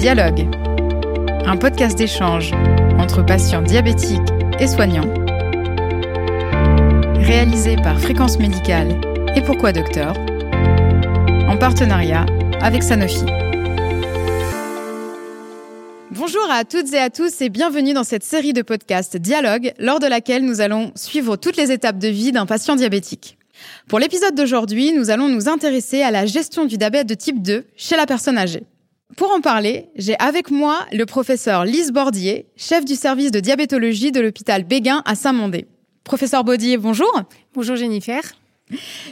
Dialogue, un podcast d'échange entre patients diabétiques et soignants, réalisé par Fréquence Médicale et Pourquoi Docteur, en partenariat avec Sanofi. Bonjour à toutes et à tous et bienvenue dans cette série de podcasts Dialogue, lors de laquelle nous allons suivre toutes les étapes de vie d'un patient diabétique. Pour l'épisode d'aujourd'hui, nous allons nous intéresser à la gestion du diabète de type 2 chez la personne âgée. Pour en parler, j'ai avec moi le professeur Lise Bordier, chef du service de diabétologie de l'hôpital Béguin à Saint-Mandé. Professeur Bordier, bonjour. Bonjour Jennifer.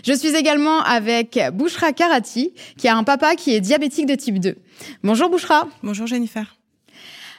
Je suis également avec Bouchra Karati, qui a un papa qui est diabétique de type 2. Bonjour Bouchra. Bonjour Jennifer.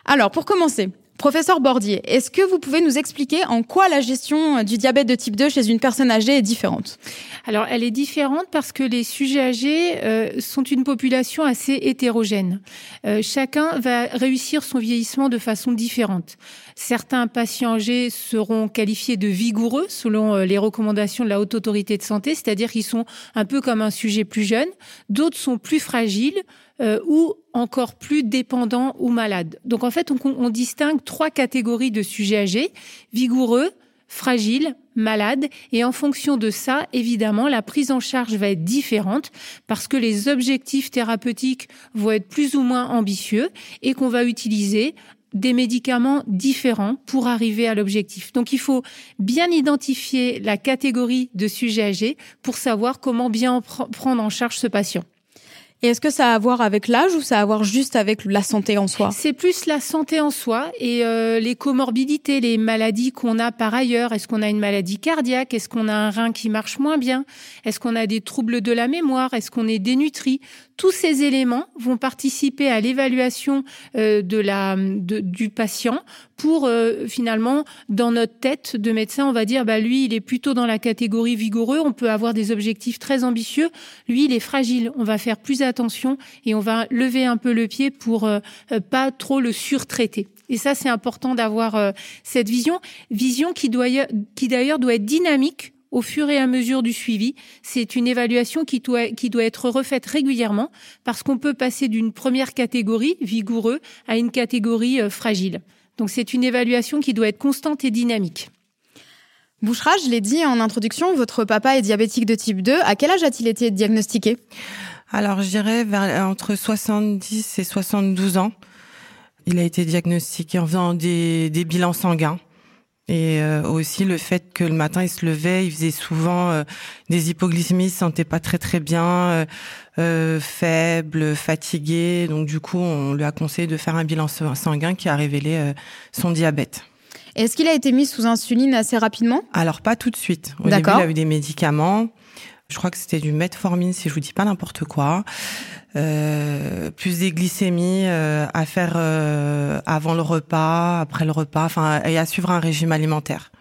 Alors, pour commencer, Professeur Bordier, est-ce que vous pouvez nous expliquer en quoi la gestion du diabète de type 2 chez une personne âgée est différente? Alors, elle est différente parce que les sujets âgés euh, sont une population assez hétérogène. Euh, chacun va réussir son vieillissement de façon différente. Certains patients âgés seront qualifiés de vigoureux selon euh, les recommandations de la Haute Autorité de Santé, c'est-à-dire qu'ils sont un peu comme un sujet plus jeune. D'autres sont plus fragiles, euh, ou encore plus dépendants ou malades. Donc en fait, on, on distingue trois catégories de sujets âgés vigoureux, fragiles, malades, et en fonction de ça, évidemment, la prise en charge va être différente parce que les objectifs thérapeutiques vont être plus ou moins ambitieux et qu'on va utiliser des médicaments différents pour arriver à l'objectif. Donc il faut bien identifier la catégorie de sujets âgés pour savoir comment bien prendre en charge ce patient. Et est-ce que ça a à voir avec l'âge ou ça a à voir juste avec la santé en soi? C'est plus la santé en soi et euh, les comorbidités, les maladies qu'on a par ailleurs. Est-ce qu'on a une maladie cardiaque? Est-ce qu'on a un rein qui marche moins bien? Est-ce qu'on a des troubles de la mémoire? Est-ce qu'on est dénutri? Tous ces éléments vont participer à l'évaluation euh, de la du patient pour euh, finalement dans notre tête de médecin, on va dire bah lui il est plutôt dans la catégorie vigoureux. On peut avoir des objectifs très ambitieux. Lui il est fragile. On va faire plus attention et on va lever un peu le pied pour euh, euh, pas trop le surtraiter. Et ça, c'est important d'avoir euh, cette vision, vision qui doit, qui d'ailleurs doit être dynamique au fur et à mesure du suivi. C'est une évaluation qui doit, qui doit être refaite régulièrement parce qu'on peut passer d'une première catégorie, vigoureux, à une catégorie fragile. Donc c'est une évaluation qui doit être constante et dynamique. Bouchra, je l'ai dit en introduction, votre papa est diabétique de type 2. À quel âge a-t-il été diagnostiqué? Alors, je dirais vers, entre 70 et 72 ans. Il a été diagnostiqué en faisant des, des bilans sanguins. Et euh, aussi le fait que le matin il se levait, il faisait souvent euh, des hypoglycémies, il se sentait pas très très bien, euh, euh, faible, fatigué. Donc du coup, on lui a conseillé de faire un bilan sanguin qui a révélé son diabète. Est-ce qu'il a été mis sous insuline assez rapidement? Alors pas tout de suite. Au début, il a eu des médicaments. Je crois que c'était du metformine, si je vous dis pas n'importe quoi. Euh, plus des glycémies euh, à faire euh, avant le repas, après le repas, enfin, et à suivre un régime alimentaire.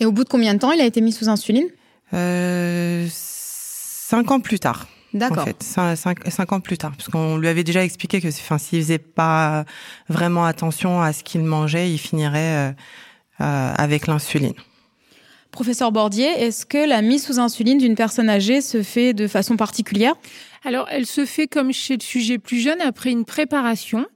Et au bout de combien de temps il a été mis sous insuline? Euh, Cinq ans plus tard. D'accord. En fait, cinq, cinq, ans plus tard, parce qu'on lui avait déjà expliqué que, enfin, s'il faisait pas vraiment attention à ce qu'il mangeait, il finirait euh, avec l'insuline. Professeur Bordier, est-ce que la mise sous insuline d'une personne âgée se fait de façon particulière? Alors, elle se fait comme chez le sujet plus jeune après une préparation.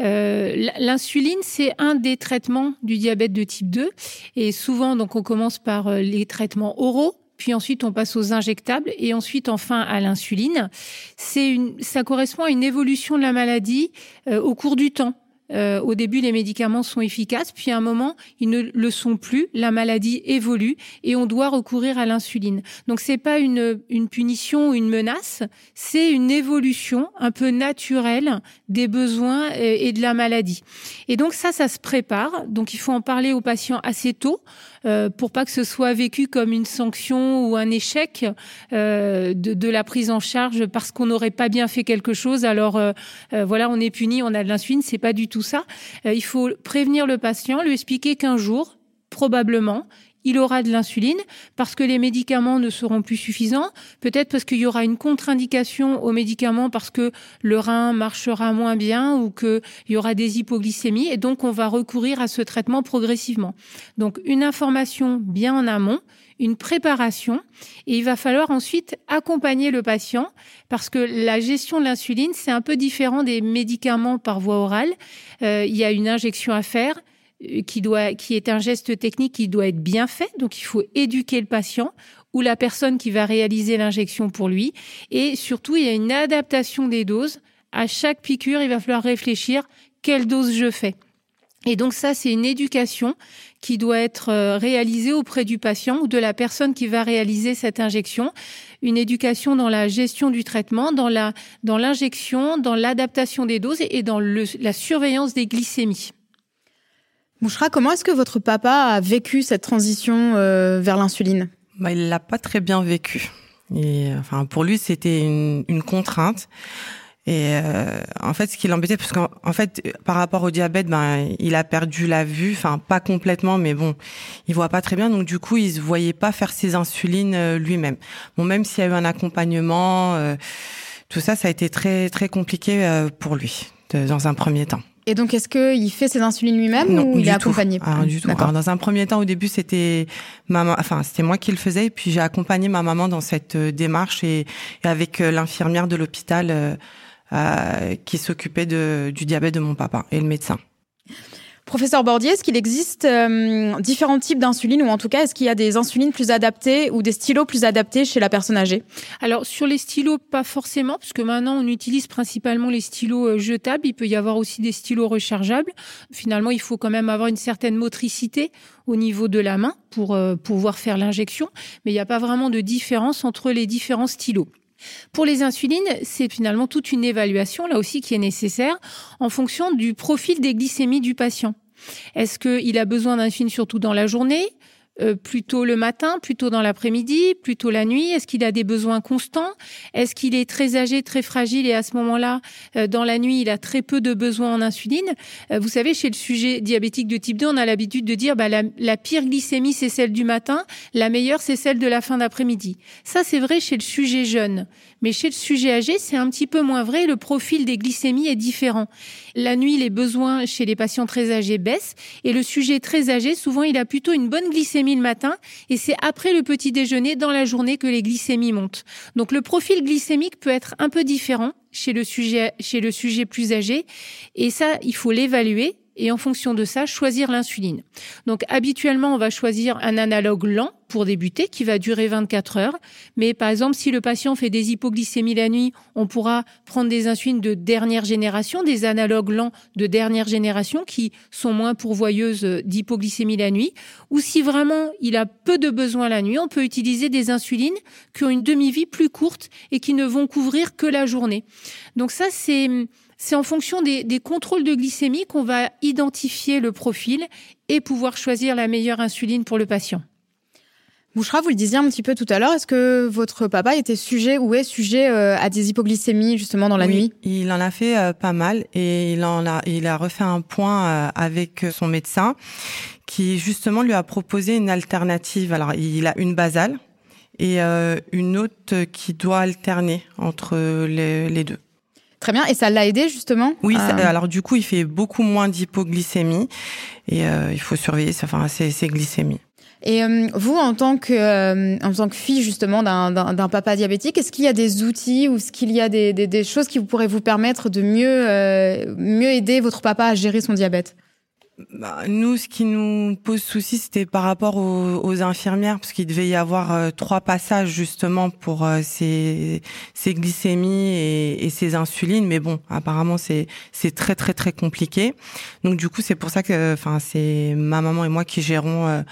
Euh, L'insuline, c'est un des traitements du diabète de type 2. Et souvent, donc, on commence par euh, les traitements oraux puis ensuite on passe aux injectables et ensuite enfin à l'insuline. C'est une, ça correspond à une évolution de la maladie euh, au cours du temps. Euh, au début, les médicaments sont efficaces, puis à un moment, ils ne le sont plus. La maladie évolue et on doit recourir à l'insuline. Donc, c'est pas une, une punition ou une menace, c'est une évolution un peu naturelle des besoins et, et de la maladie. Et donc, ça, ça se prépare. Donc, il faut en parler aux patients assez tôt. Euh, pour pas que ce soit vécu comme une sanction ou un échec euh, de, la prise en charge parce qu'on n'aurait pas bien fait quelque chose. Alors euh, voilà, on est puni, on a de l'insuline, c'est pas du tout ça. Il faut prévenir le patient, lui expliquer qu'un jour, probablement, il aura de l'insuline parce que les médicaments ne seront plus suffisants, peut-être parce qu'il y aura une contre-indication aux médicaments parce que le rein marchera moins bien ou qu'il y aura des hypoglycémies et donc on va recourir à ce traitement progressivement. Donc une information bien en amont, une préparation et il va falloir ensuite accompagner le patient parce que la gestion de l'insuline, c'est un peu différent des médicaments par voie orale. Euh, il y a une injection à faire qui doit, qui est un geste technique qui doit être bien fait. Donc, il faut éduquer le patient ou la personne qui va réaliser l'injection pour lui. Et surtout, il y a une adaptation des doses. À chaque piqûre, il va falloir réfléchir quelle dose je fais. Et donc ça, c'est une éducation qui doit être euh, réalisée auprès du patient ou de la personne qui va réaliser cette injection. Une éducation dans la gestion du traitement, dans la dans l'injection, dans l'adaptation des doses et dans le, la surveillance des glycémies. Bouchra, comment est-ce que votre papa a vécu cette transition euh, vers l'insuline? Bah, Il l'a pas très bien vécu. Et, enfin, pour lui, c'était une, une contrainte. Et euh, en fait, ce qui l'embêtait, parce qu'en fait, par rapport au diabète, ben, il a perdu la vue, enfin pas complètement, mais bon, il voit pas très bien, donc du coup, il se voyait pas faire ses insulines euh, lui-même. Bon, même s'il y a eu un accompagnement, euh, tout ça, ça a été très très compliqué pour lui dans un premier temps. Et donc, est-ce qu'il fait ses insulines lui-même ou il est accompagné ah, du tout. Alors, dans un premier temps, au début, c'était maman, enfin, c'était moi qui le faisais, et puis j'ai accompagné ma maman dans cette démarche et, et avec l'infirmière de l'hôpital euh, qui s'occupait du diabète de mon papa et le médecin. Professeur Bordier, est-ce qu'il existe euh, différents types d'insuline ou en tout cas est-ce qu'il y a des insulines plus adaptées ou des stylos plus adaptés chez la personne âgée? Alors sur les stylos pas forcément parce que maintenant on utilise principalement les stylos euh, jetables, il peut y avoir aussi des stylos rechargeables. Finalement, il faut quand même avoir une certaine motricité au niveau de la main pour pouvoir faire l'injection, mais il n'y a pas vraiment de différence entre les différents stylos. Pour les insulines, c'est finalement toute une évaluation, là aussi, qui est nécessaire en fonction du profil des glycémies du patient. Est-ce qu'il a besoin d'insuline surtout dans la journée? Euh, plutôt le matin, plutôt dans l'après-midi, plutôt la nuit? Est-ce qu'il a des besoins constants? Est-ce qu'il est très âgé, très fragile et à ce moment-là, euh, dans la nuit, il a très peu de besoins en insuline? Euh, Vous savez, chez le sujet diabétique de type 2, on a l'habitude de dire bah, la, la pire glycémie, c'est celle du matin, la meilleure, c'est celle de la fin d'après-midi. Ça, c'est vrai chez le sujet jeune. Mais chez le sujet âgé, c'est un petit peu moins vrai. Le profil des glycémies est différent. La nuit, les besoins chez les patients très âgés baissent. Et le sujet très âgé, souvent, il a plutôt une bonne glycémie le matin. Et c'est après le petit déjeuner, dans la journée, que les glycémies montent. Donc le profil glycémique peut être un peu différent chez le sujet, chez le sujet plus âgé. Et ça, il faut l'évaluer et en fonction de ça, choisir l'insuline. Donc habituellement, on va choisir un analogue lent pour débuter qui va durer 24 heures. Mais par exemple, si le patient fait des hypoglycémies la nuit, on pourra prendre des insulines de dernière génération, des analogues lents de dernière génération qui sont moins pourvoyeuses d'hypoglycémie la nuit. Ou si vraiment il a peu de besoins la nuit, on peut utiliser des insulines qui ont une demi-vie plus courte et qui ne vont couvrir que la journée. Donc ça, c'est c'est en fonction des, contrôles de glycémie qu'on va identifier le profil et pouvoir choisir la meilleure insuline pour le patient. Bouchra, vous le disiez un petit peu tout à l'heure, est-ce que votre papa était sujet ou est sujet euh, à des hypoglycémies justement dans la nuit? Il en a fait euh, pas mal et il en a il a refait un point euh, avec son médecin qui justement lui a proposé une alternative. Alors il a une basale et une autre qui doit alterner entre les deux. Très bien. Et ça l'a aidé justement Oui. alors du coup, il fait beaucoup moins d'hypoglycémie et euh, il faut surveiller enfin, ses, ses glycémies. Et euh, vous, en tant que euh, en tant que fille justement d'un papa diabétique, est-ce qu'il y a des outils ou est-ce qu'il y a des, des, des, choses qui pourraient vous permettre de mieux mieux aider votre papa à gérer son diabète? Bah, nous, ce qui nous pose souci, c'était par rapport aux, infirmières, parce qu'il devait y avoir euh, trois passages justement pour euh, ces, glycémies et, ces insulines. Mais bon, apparemment, c'est c'est très très très compliqué. Donc du coup, c'est pour ça que, enfin, c'est ma maman et moi qui gérons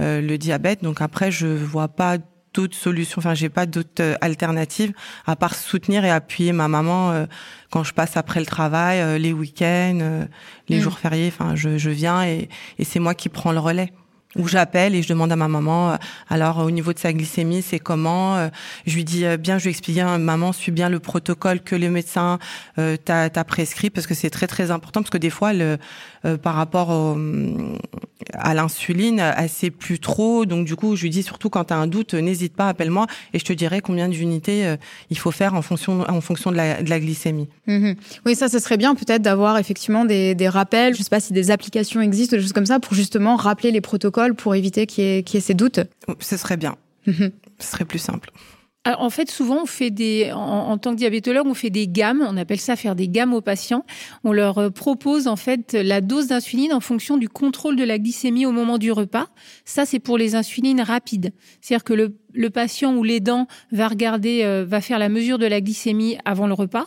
euh, le diabète. Donc après, je vois pas d'autres solutions. Enfin, j'ai pas d'autres euh, alternatives à part soutenir et appuyer ma maman euh, quand je passe après le travail, euh, les week-ends, les mm. jours fériés. Enfin, je, je viens et, et c'est moi qui prends le relais où j'appelle et je demande à ma maman euh, alors au niveau de sa glycémie c'est comment euh, je lui dis euh, bien je lui explique bien maman suis bien le protocole que le médecin t'a prescrit parce que c'est très très important parce que des fois par rapport à l'insuline elle sait plus trop donc du coup je lui dis surtout quand tu as un doute n'hésite pas appelle-moi et je te dirai combien d'unités il faut faire en fonction en fonction de la, de la glycémie. Mm-hmm. Oui ça ce serait bien peut-être d'avoir effectivement des, des rappels je sais pas si des applications existent des choses comme ça pour justement rappeler les protocoles pour éviter qu'il y, ait ces doutes Ce serait bien. Ce serait plus simple. en fait, souvent, on fait des, en, tant que diabétologue, on fait des gammes. On appelle ça faire des gammes aux patients. On leur euh, propose en fait la dose d'insuline en fonction du contrôle de la glycémie au moment du repas. Ça, c'est pour les insulines rapides. C'est-à-dire que le, le patient ou l'aidant va regarder, euh, va faire la mesure de la glycémie avant le repas,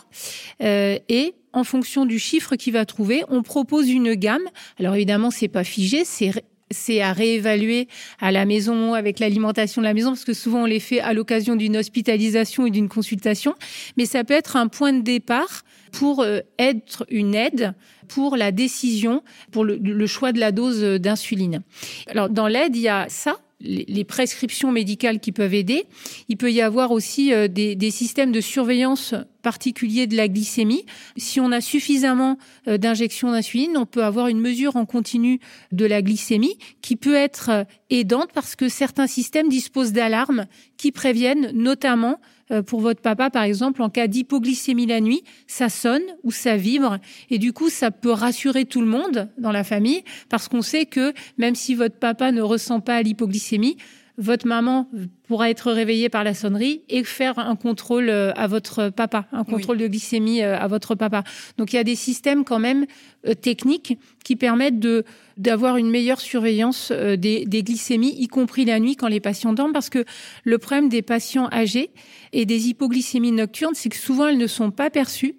euh, et en fonction du chiffre qu'il va trouver, on propose une gamme. Alors évidemment, c'est pas figé, c'est c'est à réévaluer à la maison avec l'alimentation de la maison parce que souvent on les fait à l'occasion d'une hospitalisation ou d'une consultation mais ça peut être un point de départ pour euh, être une aide pour la décision pour le, le choix de la dose d'insuline. Alors dans l'aide, il y a ça les prescriptions médicales qui peuvent aider. Il peut y avoir aussi euh, des, des, systèmes de surveillance particuliers de la glycémie. Si on a suffisamment euh, d'injections d'insuline, on peut avoir une mesure en continu de la glycémie qui peut être euh, aidante parce que certains systèmes disposent d'alarmes qui préviennent notamment pour votre papa, par exemple, en cas d'hypoglycémie la nuit, ça sonne ou ça vibre. Et du coup, ça peut rassurer tout le monde dans la famille parce qu'on sait que même si votre papa ne ressent pas l'hypoglycémie, votre maman pourra être réveillée par la sonnerie et faire un contrôle euh, à votre papa, un contrôle de glycémie euh, à votre papa. Donc il y a des systèmes quand même euh, techniques qui permettent de d'avoir une meilleure surveillance des, des, glycémies, y compris la nuit quand les patients dorment, parce que le problème des patients âgés et des hypoglycémies nocturnes, c'est que souvent elles ne sont pas perçues.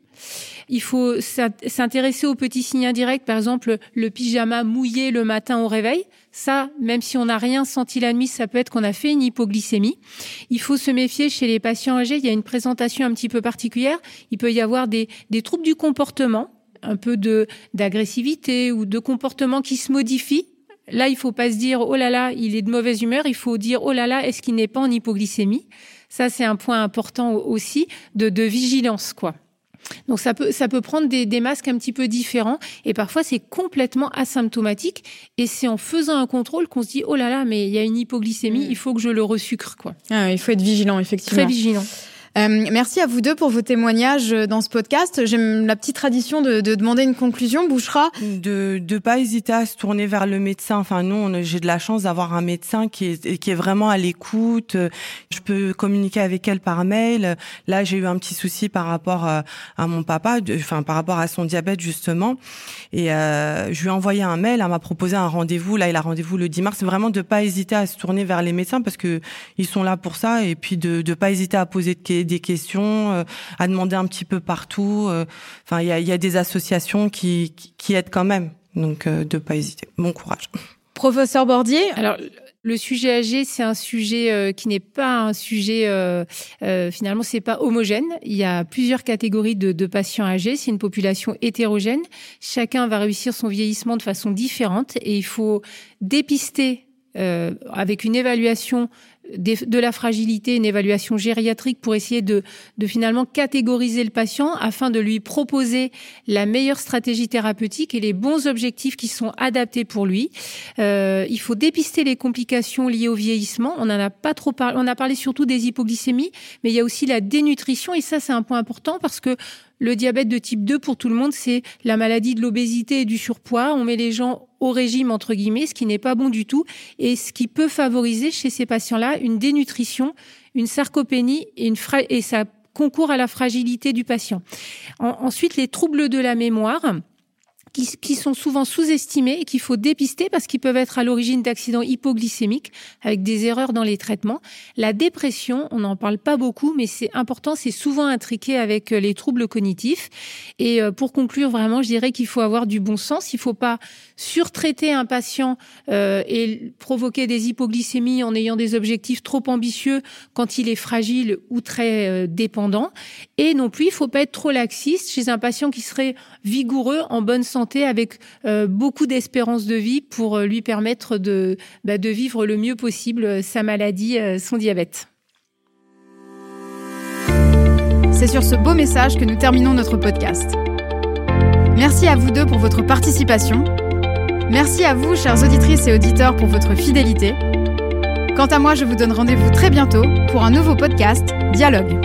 Il faut s'intéresser aux petits signes indirects, par exemple le pyjama mouillé le matin au réveil. Ça, même si on n'a rien senti la nuit, ça peut être qu'on a fait une hypoglycémie. Il faut se méfier chez les patients âgés. Il y a une présentation un petit peu particulière. Il peut y avoir des, des troubles du comportement, un peu de d'agressivité ou de comportement qui se modifie. Là, il faut pas se dire oh là là, il est de mauvaise humeur. Il faut dire oh là là, est-ce qu'il n'est pas en hypoglycémie? Ça, c'est un point important aussi de, de vigilance, quoi. Donc ça peut, ça peut prendre des, des, masques un petit peu différents et parfois c'est complètement asymptomatique et c'est en faisant un contrôle qu'on se dit oh là là mais il y a une hypoglycémie, mm. il faut que je le resucre quoi. Ah, il faut être vigilant effectivement. Très vigilant. Euh, merci à vous deux pour vos témoignages dans ce podcast. J'aime la petite tradition de, de, demander une conclusion, Bouchera. De ne pas hésiter à se tourner vers le médecin. Enfin, nous, j'ai de la chance d'avoir un médecin qui est, qui est vraiment à l'écoute. Je peux communiquer avec elle par mail. Là, j'ai eu un petit souci par rapport à, à mon papa, enfin par rapport à son diabète justement. Et euh, je lui ai envoyé un mail. Elle m'a proposé un rendez-vous. Là, il a rendez-vous le 10 mars. Vraiment de pas hésiter à se tourner vers les médecins parce que ils sont là pour ça. Et puis de ne pas hésiter à poser de des questions, euh, à demander un petit peu partout. Euh, enfin, il y a, des associations qui, qui, aident quand même. Donc, euh, de pas hésiter. Bon courage. Professeur Bordier. Alors, le sujet âgé, c'est un sujet qui n'est pas un sujet euh, euh, finalement, c'est pas homogène. Il y a plusieurs catégories de, patients âgés. C'est une population hétérogène. Chacun va réussir son vieillissement de façon différente et il faut dépister avec une évaluation de la fragilité, une évaluation gériatrique pour essayer de, de, finalement catégoriser le patient afin de lui proposer la meilleure stratégie thérapeutique et les bons objectifs qui sont adaptés pour lui. Euh, il faut dépister les complications liées au vieillissement. On en a pas trop parlé. On a parlé surtout des hypoglycémies, mais il y a aussi la dénutrition et ça c'est un point important parce que le diabète de type 2 pour tout le monde, c'est la maladie de l'obésité et du surpoids. On met les gens au régime, entre guillemets, ce qui n'est pas bon du tout et ce qui peut favoriser chez ces patients-là une dénutrition, une sarcopénie et, une et ça concourt à la fragilité du patient. ensuite, les troubles de la mémoire qui, sont souvent sous-estimés et qu'il faut dépister parce qu'ils peuvent être à l'origine d'accidents hypoglycémiques avec des erreurs dans les traitements. La dépression, on n'en parle pas beaucoup, mais c'est important, c'est souvent intriqué avec euh, les troubles cognitifs. Et euh, pour conclure, vraiment, je dirais qu'il faut avoir du bon sens. Il ne faut pas surtraiter un patient euh, et provoquer des hypoglycémies en ayant des objectifs trop ambitieux quand il est fragile ou très dépendant. Et non plus, il ne faut pas être trop laxiste chez un patient qui serait vigoureux, en bonne santé avec euh, beaucoup d'espérance de vie pour euh, lui permettre de, bah, de vivre le mieux possible euh, sa maladie, son diabète. C'est sur ce beau message que nous terminons notre podcast. Merci à vous deux pour votre participation. Merci à vous, chères auditrices et auditeurs, pour votre fidélité. Quant à moi, je vous donne rendez-vous très bientôt pour un nouveau podcast Dialogue.